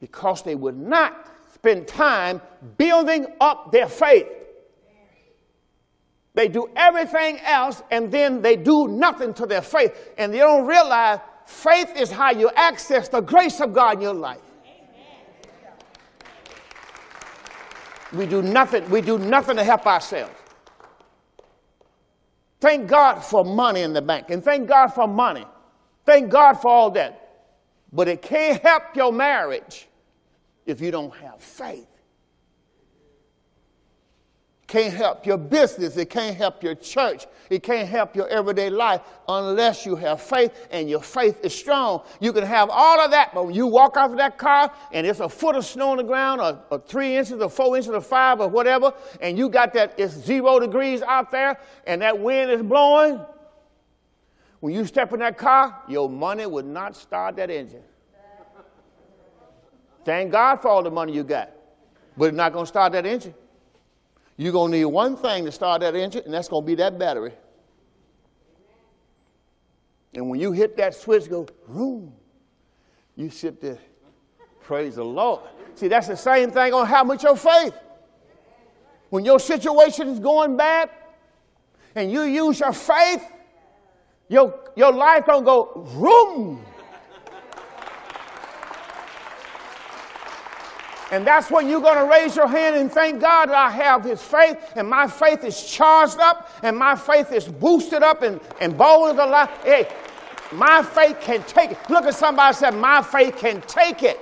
Because they would not spend time building up their faith. They do everything else and then they do nothing to their faith. And they don't realize faith is how you access the grace of God in your life. We do nothing, we do nothing to help ourselves. Thank God for money in the bank and thank God for money. Thank God for all that. But it can't help your marriage if you don't have faith can't help your business. It can't help your church. It can't help your everyday life unless you have faith and your faith is strong. You can have all of that, but when you walk out of that car and it's a foot of snow on the ground or, or three inches or four inches or five or whatever, and you got that, it's zero degrees out there and that wind is blowing, when you step in that car, your money would not start that engine. Thank God for all the money you got, but it's not going to start that engine. You're going to need one thing to start that engine, and that's going to be that battery. And when you hit that switch, go, boom, you sit there, praise the Lord. See, that's the same thing to happen with your faith. When your situation is going bad and you use your faith, your, your life going to go, boom. And that's when you're going to raise your hand and thank God I have his faith, and my faith is charged up, and my faith is boosted up and, and bold as a lion. Hey, my faith can take it. Look at somebody said, My faith can take it.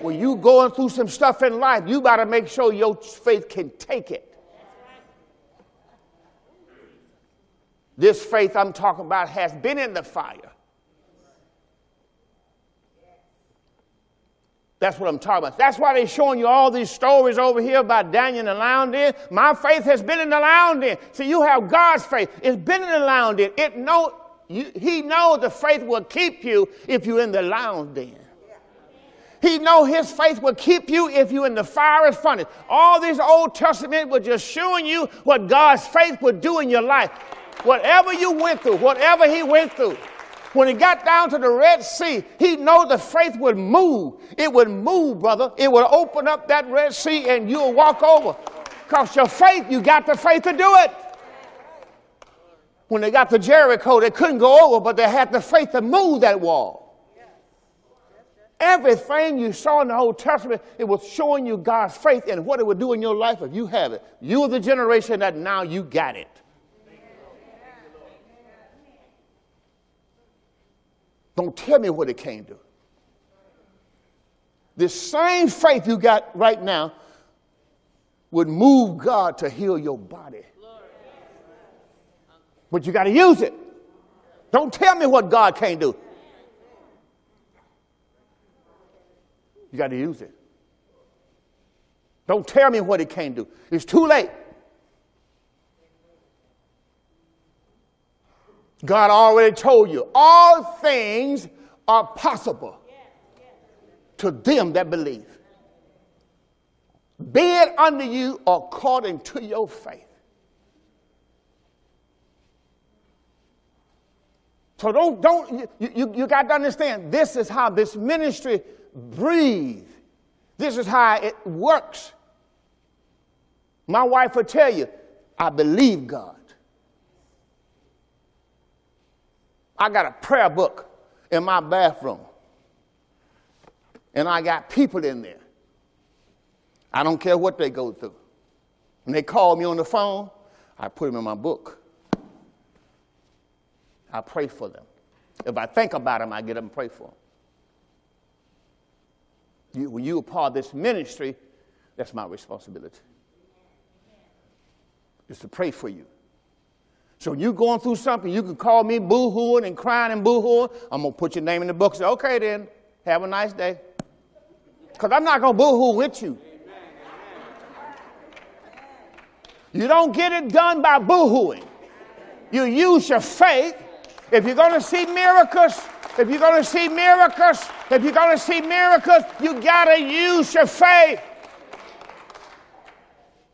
When you going through some stuff in life, you got to make sure your faith can take it. This faith I'm talking about has been in the fire. That's what I'm talking about. That's why they're showing you all these stories over here about Daniel in the lion den. My faith has been in the lion den. See, you have God's faith. It's been in the lion den. It know, you, he knows the faith will keep you if you're in the lion den. He know his faith will keep you if you're in the fire is furnace. All this Old Testament was just showing you what God's faith would do in your life. Whatever you went through, whatever he went through, when he got down to the Red Sea, he knew the faith would move. It would move, brother. It would open up that Red Sea and you'll walk over. Because your faith, you got the faith to do it. When they got to Jericho, they couldn't go over, but they had the faith to move that wall. Everything you saw in the Old Testament, it was showing you God's faith and what it would do in your life if you have it. You're the generation that now you got it. Don't tell me what it can't do. This same faith you got right now would move God to heal your body. But you got to use it. Don't tell me what God can't do. You got to use it. Don't tell me what it can't do. It's too late. God already told you all things are possible to them that believe. Be it unto you according to your faith. So don't, don't, you, you, you got to understand this is how this ministry breathes. This is how it works. My wife will tell you, I believe God. I got a prayer book in my bathroom, and I got people in there. I don't care what they go through. When they call me on the phone, I put them in my book. I pray for them. If I think about them, I get up and pray for them. You, when you're part of this ministry, that's my responsibility. Is to pray for you. So you're going through something, you can call me boo-hooing and crying and boo-hooing. I'm going to put your name in the book and say, okay then, have a nice day. Because I'm not going to boo-hoo with you. You don't get it done by boo-hooing. You use your faith. If you're going to see miracles, if you're going to see miracles, if you're going to see miracles, you got to use your faith.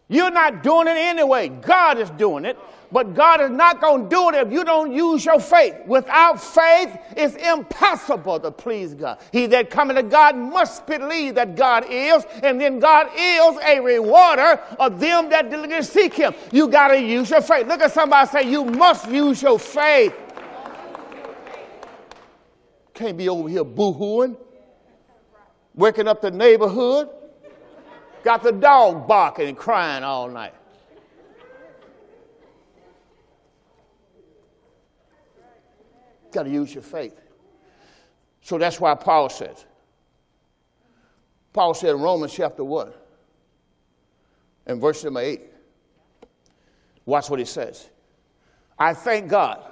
You're not doing it anyway. God is doing it. But God is not going to do it if you don't use your faith. Without faith, it's impossible to please God. He that cometh to God must believe that God is, and then God is a rewarder of them that diligently seek Him. You got to use your faith. Look at somebody say, You must use your faith. Can't be over here boo hooing, waking up the neighborhood, got the dog barking and crying all night. Got to use your faith. So that's why Paul says. Paul said in Romans chapter 1 and verse number 8. Watch what he says. I thank God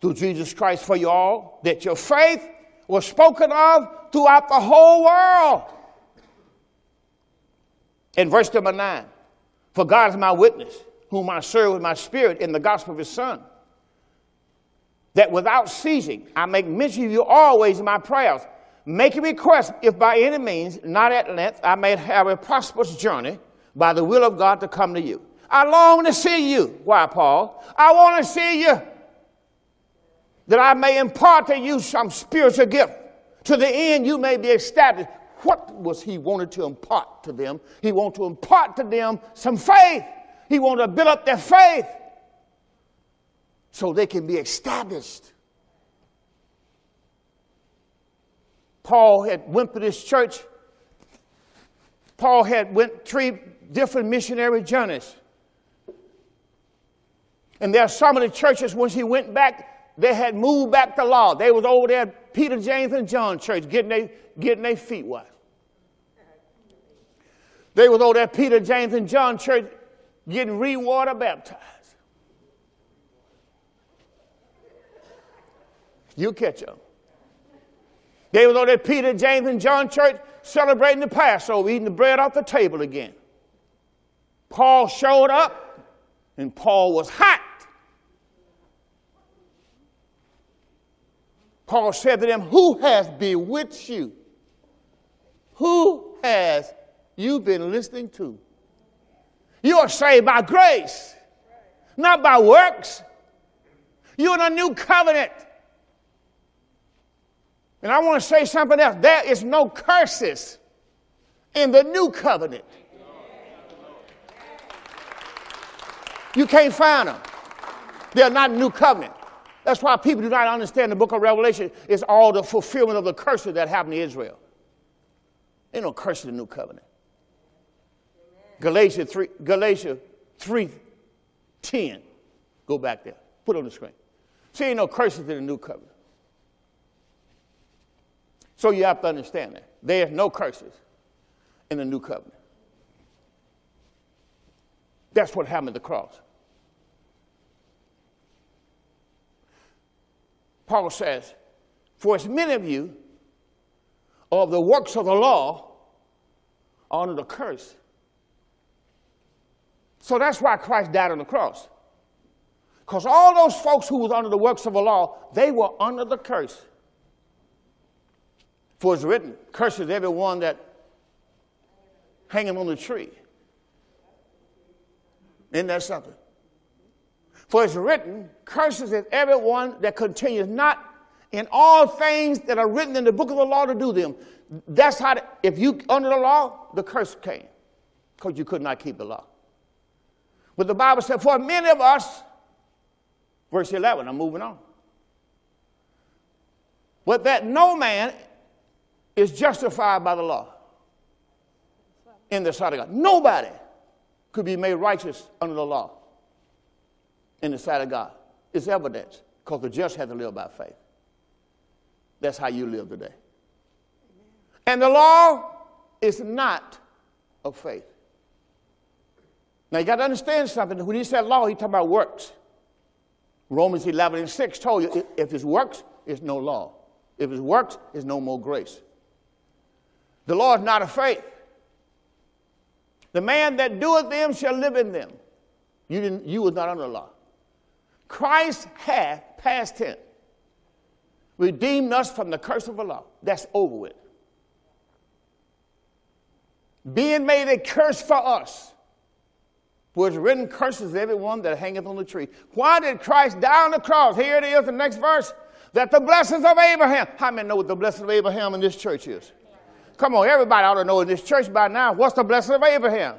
through Jesus Christ for you all that your faith was spoken of throughout the whole world. In verse number 9, for God is my witness, whom I serve with my spirit in the gospel of his Son that without ceasing I make mention of you always in my prayers, making request if by any means, not at length, I may have a prosperous journey by the will of God to come to you. I long to see you. Why, Paul? I want to see you that I may impart to you some spiritual gift. To the end you may be established. What was he wanted to impart to them? He wanted to impart to them some faith. He wanted to build up their faith so they can be established. Paul had went to this church Paul had went three different missionary journeys. And there are some of the churches, once he went back, they had moved back the law. They was over there at Peter, James, and John church getting their getting their feet wet. They was over there at Peter, James, and John church getting re-water baptized. You catch them. They was over at Peter, James, and John church celebrating the Passover, eating the bread off the table again. Paul showed up, and Paul was hot. Paul said to them, Who has bewitched you? Who has you been listening to? You are saved by grace, not by works. You're in a new covenant. And I want to say something else. There is no curses in the new covenant. You can't find them. They're not new covenant. That's why people do not understand the book of Revelation is all the fulfillment of the curses that happened to Israel. Ain't no curse in the new covenant. Galatians 3, Galatians 3 10. Go back there. Put on the screen. See, ain't no curses in the new covenant. So you have to understand that. There's no curses in the new covenant. That's what happened at the cross. Paul says, For as many of you of the works of the law are under the curse. So that's why Christ died on the cross. Because all those folks who was under the works of the law, they were under the curse. For it's written, curses everyone that hanging on the tree. Isn't that something? For it's written, curses is everyone that continues not in all things that are written in the book of the law to do them. That's how, the, if you under the law, the curse came because you could not keep the law. But the Bible said, for many of us, verse 11, I'm moving on. But that no man is justified by the law in the sight of God. Nobody could be made righteous under the law in the sight of God. It's evidence because the just have to live by faith. That's how you live today. And the law is not of faith. Now you got to understand something. When he said law, he talking about works. Romans 11 and 6 told you if it's works, it's no law. If it's works, it's no more grace. The law is not of faith. The man that doeth them shall live in them. You, didn't, you was not under the law. Christ hath, past tense, redeemed us from the curse of the law. That's over with. Being made a curse for us. Was written curses everyone that hangeth on the tree. Why did Christ die on the cross? Here it is, the next verse. That the blessings of Abraham. How many know what the blessing of Abraham in this church is? Come on, everybody ought to know in this church by now. What's the blessing of Abraham?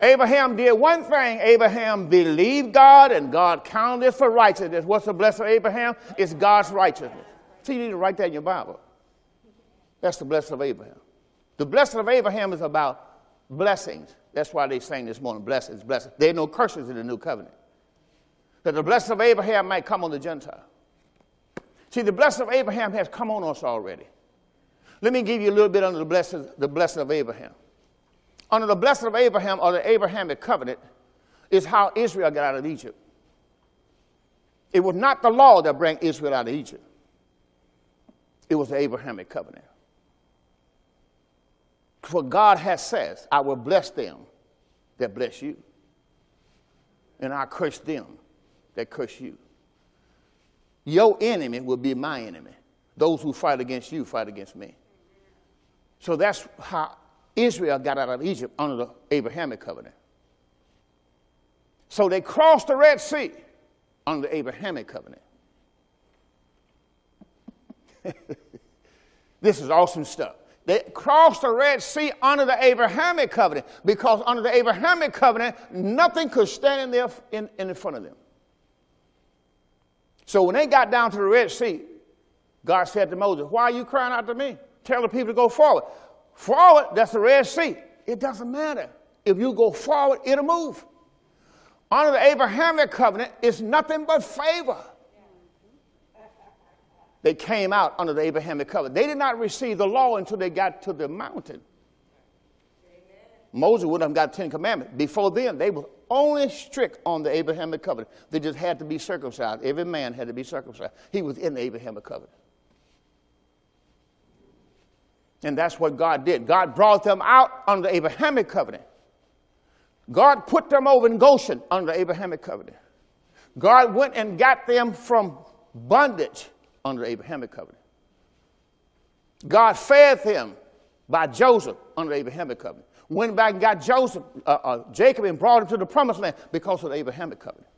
Abraham did one thing. Abraham believed God and God counted it for righteousness. What's the blessing of Abraham? It's God's righteousness. So you need to write that in your Bible. That's the blessing of Abraham. The blessing of Abraham is about blessings. That's why they sang this morning, blessings, blessings. There are no curses in the new covenant. That the blessing of Abraham might come on the Gentile. See, the blessing of Abraham has come on us already. Let me give you a little bit under the blessing, the blessing of Abraham. Under the blessing of Abraham or the Abrahamic covenant is how Israel got out of Egypt. It was not the law that brought Israel out of Egypt. It was the Abrahamic covenant. For God has says, I will bless them that bless you. And I curse them that curse you. Your enemy will be my enemy. Those who fight against you fight against me. So that's how Israel got out of Egypt under the Abrahamic covenant. So they crossed the Red Sea under the Abrahamic covenant. *laughs* this is awesome stuff. They crossed the Red Sea under the Abrahamic covenant because under the Abrahamic covenant, nothing could stand in there in, in front of them. So when they got down to the Red Sea, God said to Moses, Why are you crying out to me? Tell the people to go forward. Forward, that's the Red Sea. It doesn't matter. If you go forward, it'll move. Under the Abrahamic covenant, it's nothing but favor. They came out under the Abrahamic covenant. They did not receive the law until they got to the mountain. Moses wouldn't have got Ten Commandments. Before then, they were only strict on the Abrahamic covenant. They just had to be circumcised. Every man had to be circumcised. He was in the Abrahamic covenant. And that's what God did. God brought them out under Abrahamic covenant. God put them over in Goshen under Abrahamic covenant. God went and got them from bondage under Abrahamic covenant. God fed them by Joseph under Abrahamic covenant. Went back and got Joseph, uh, uh, Jacob, and brought him to the promised land because of the Abrahamic covenant.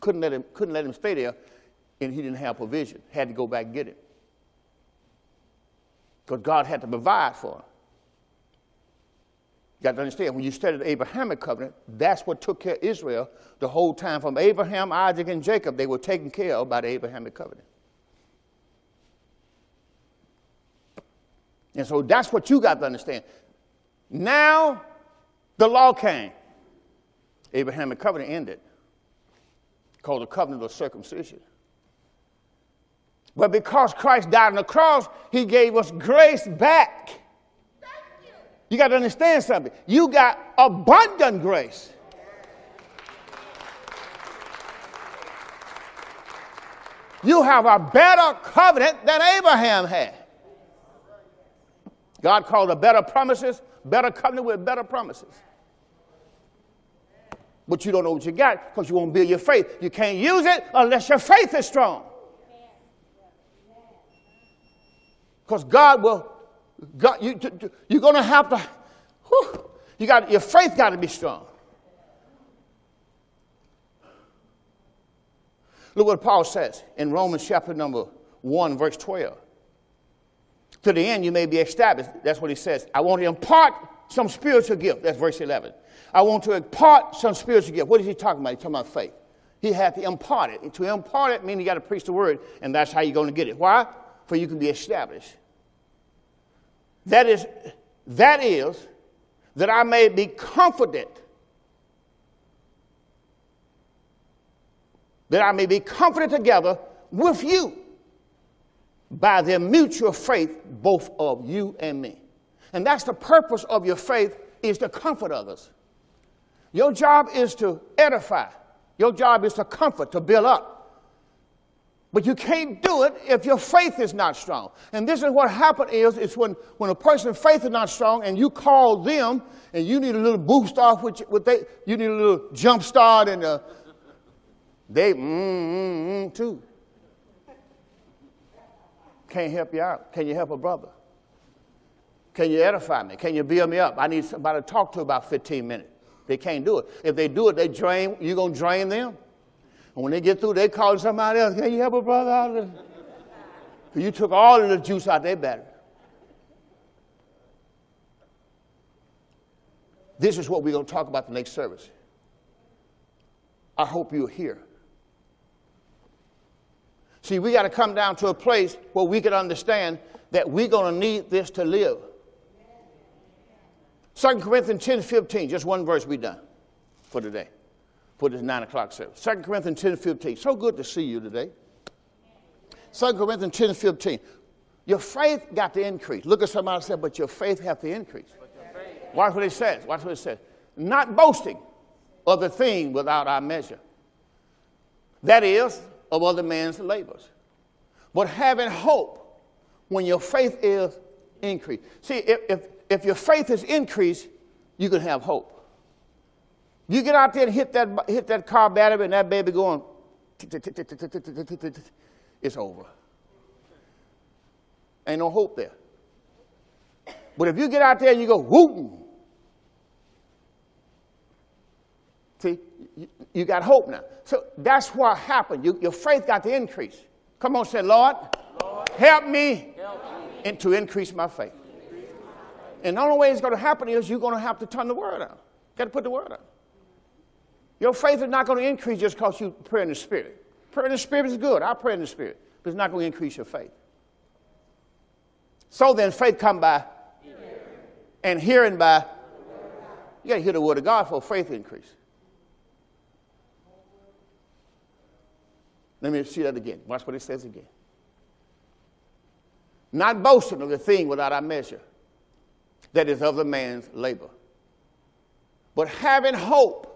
Couldn't let him, couldn't let him stay there, and he didn't have provision. Had to go back and get it because God had to provide for him. You got to understand, when you study the Abrahamic covenant, that's what took care of Israel the whole time. From Abraham, Isaac, and Jacob, they were taken care of by the Abrahamic covenant. And so that's what you got to understand. Now the law came. Abrahamic covenant ended. Called the covenant of circumcision. But because Christ died on the cross, he gave us grace back. You. you got to understand something. You got abundant grace. You have a better covenant than Abraham had. God called the better promises, better covenant with better promises. But you don't know what you got because you won't build your faith. You can't use it unless your faith is strong. Because God will, God, you, you're going to have to, whew, you got, your faith got to be strong. Look what Paul says in Romans chapter number 1, verse 12. To the end you may be established. That's what he says. I want to impart some spiritual gift. That's verse 11. I want to impart some spiritual gift. What is he talking about? He's talking about faith. He had to impart it. And to impart it means you got to preach the word, and that's how you're going to get it. Why? For you can be established. That is, that is, that I may be confident. That I may be comforted together with you by their mutual faith, both of you and me. And that's the purpose of your faith is to comfort others. Your job is to edify. Your job is to comfort, to build up. But you can't do it if your faith is not strong. And this is what happened is, it's when, when a person's faith is not strong and you call them and you need a little boost off with, with they, you need a little jump start and uh, they mm, mm, mm, too. Can't help you out. Can you help a brother? Can you edify me? Can you build me up? I need somebody to talk to about 15 minutes. They can't do it. If they do it, they drain, you're going to drain them? And when they get through, they call somebody else. Can you help a brother out of this? You took all of the juice out of their battery. This is what we're going to talk about the next service. I hope you're here. See, we got to come down to a place where we can understand that we're going to need this to live. 2 Corinthians 10 15, just one verse we done for today for this 9 o'clock service. 2 Corinthians 10 15. So good to see you today. 2 Corinthians 10 15. Your faith got to increase. Look at somebody say, but your faith have to increase. Watch what it says. Watch what it says. Not boasting of the thing without our measure. That is, of other man's labors. But having hope when your faith is increased. See, if, if, if your faith is increased, you can have hope. You get out there and hit that, hit that car battery and that baby going, it's over. Ain't no hope there. But if you get out there and you go, whoop, see, you, you, got hope now. So that's what happened. You, your faith got to increase. Come on, say, Lord, Lord help, me help me to increase my faith. And the only way it's going to happen is you're going to have to turn the word out. Got to put the word out. Your faith is not going to increase just because you pray in the Spirit. Prayer in the Spirit is good. I pray in the Spirit. But it's not going to increase your faith. So then, faith come by, and hearing by. You got to hear the word of God for faith increase. Let me see that again. Watch what it says again. Not boasting of the thing without a measure that is of the man's labor, but having hope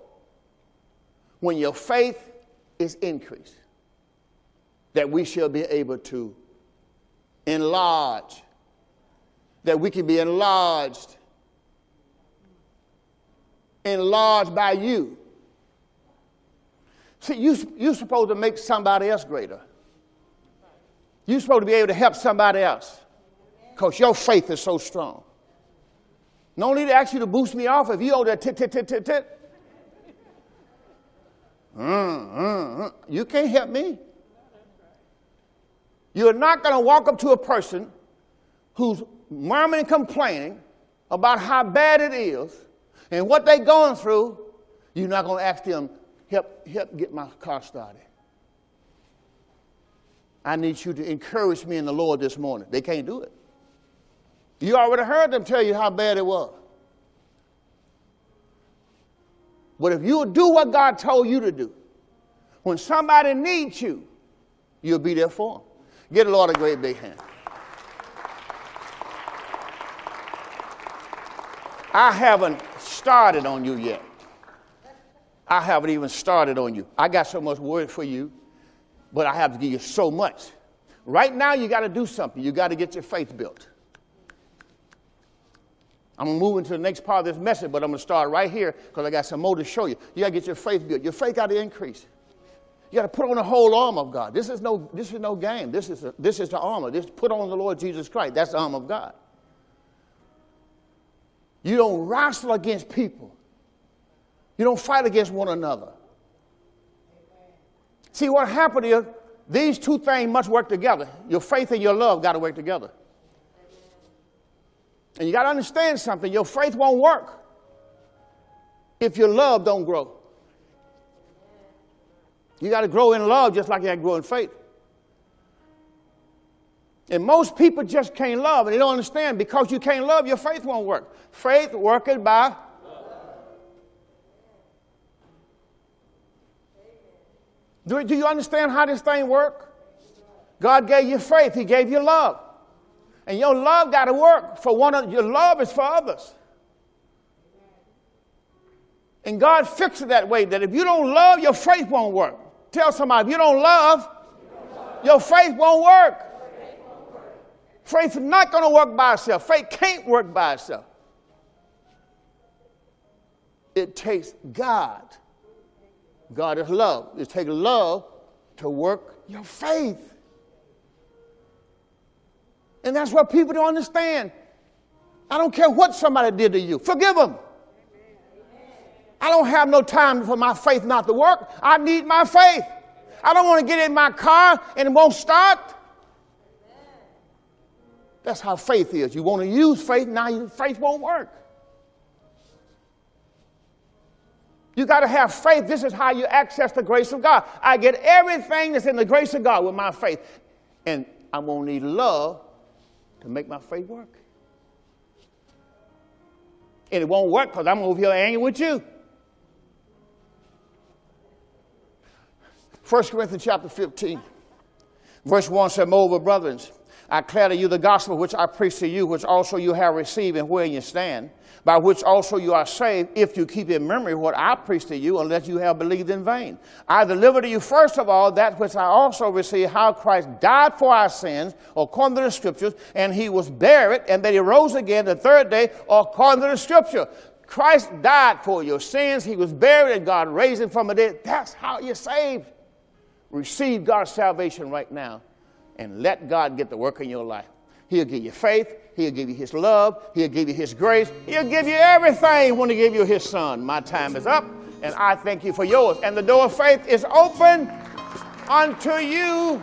when your faith is increased, that we shall be able to enlarge, that we can be enlarged, enlarged by you. See, you, you're supposed to make somebody else greater. You're supposed to be able to help somebody else because your faith is so strong. No need to ask you to boost me off if you owe that tit, tit, tit, tit, tit. Mm, mm, mm. You can't help me. You're not going to walk up to a person who's murmuring and complaining about how bad it is and what they're going through. You're not going to ask them, help, help get my car started. I need you to encourage me in the Lord this morning. They can't do it. You already heard them tell you how bad it was. But if you'll do what God told you to do, when somebody needs you, you'll be there for them. Get the Lord a great big hand. I haven't started on you yet. I haven't even started on you. I got so much word for you, but I have to give you so much. Right now, you got to do something. You got to get your faith built. I'm to move into the next part of this message, but I'm going to start right here because I got some more to show you. You got to get your faith built. Your faith got to increase. You got to put on the whole armor of God. This is no, this is no game. This is, a, this is the armor. This put on the Lord Jesus Christ. That's the armor of God. You don't wrestle against people. You don't fight against one another. See what happened is these two things must work together. Your faith and your love got to work together. And you got to understand something. Your faith won't work if your love don't grow. You got to grow in love just like you got to grow in faith. And most people just can't love, and they don't understand because you can't love, your faith won't work. Faith worketh by Do, do you understand how this thing works? God gave you faith, He gave you love. And your love got to work for one of your love is for others. And God fixed it that way that if you don't love, your faith won't work. Tell somebody, if you don't love, your faith won't work. Faith is not going to work by itself. Faith can't work by itself. It takes God. God is love. It takes love to work your faith. And that's what people don't understand. I don't care what somebody did to you, forgive them. I don't have no time for my faith not to work. I need my faith. I don't want to get in my car and it won't start. That's how faith is. You want to use faith, now your faith won't work. You got to have faith. This is how you access the grace of God. I get everything that's in the grace of God with my faith. And I'm going to need love to make my faith work. And it won't work because I'm over here angry with you. 1 Corinthians chapter 15, verse 1 said, Moreover, brothers, I declare to you the gospel which I preach to you, which also you have received and where you stand, by which also you are saved, if you keep in memory what I preach to you, unless you have believed in vain. I deliver to you first of all that which I also received, how Christ died for our sins, according to the scriptures, and he was buried, and that he rose again the third day, according to the scripture. Christ died for your sins, he was buried, and God raised him from the dead. That's how you're saved. Receive God's salvation right now and let God get the work in your life. He'll give you faith. He'll give you His love. He'll give you His grace. He'll give you everything when He give you His Son. My time is up, and I thank you for yours. And the door of faith is open unto you.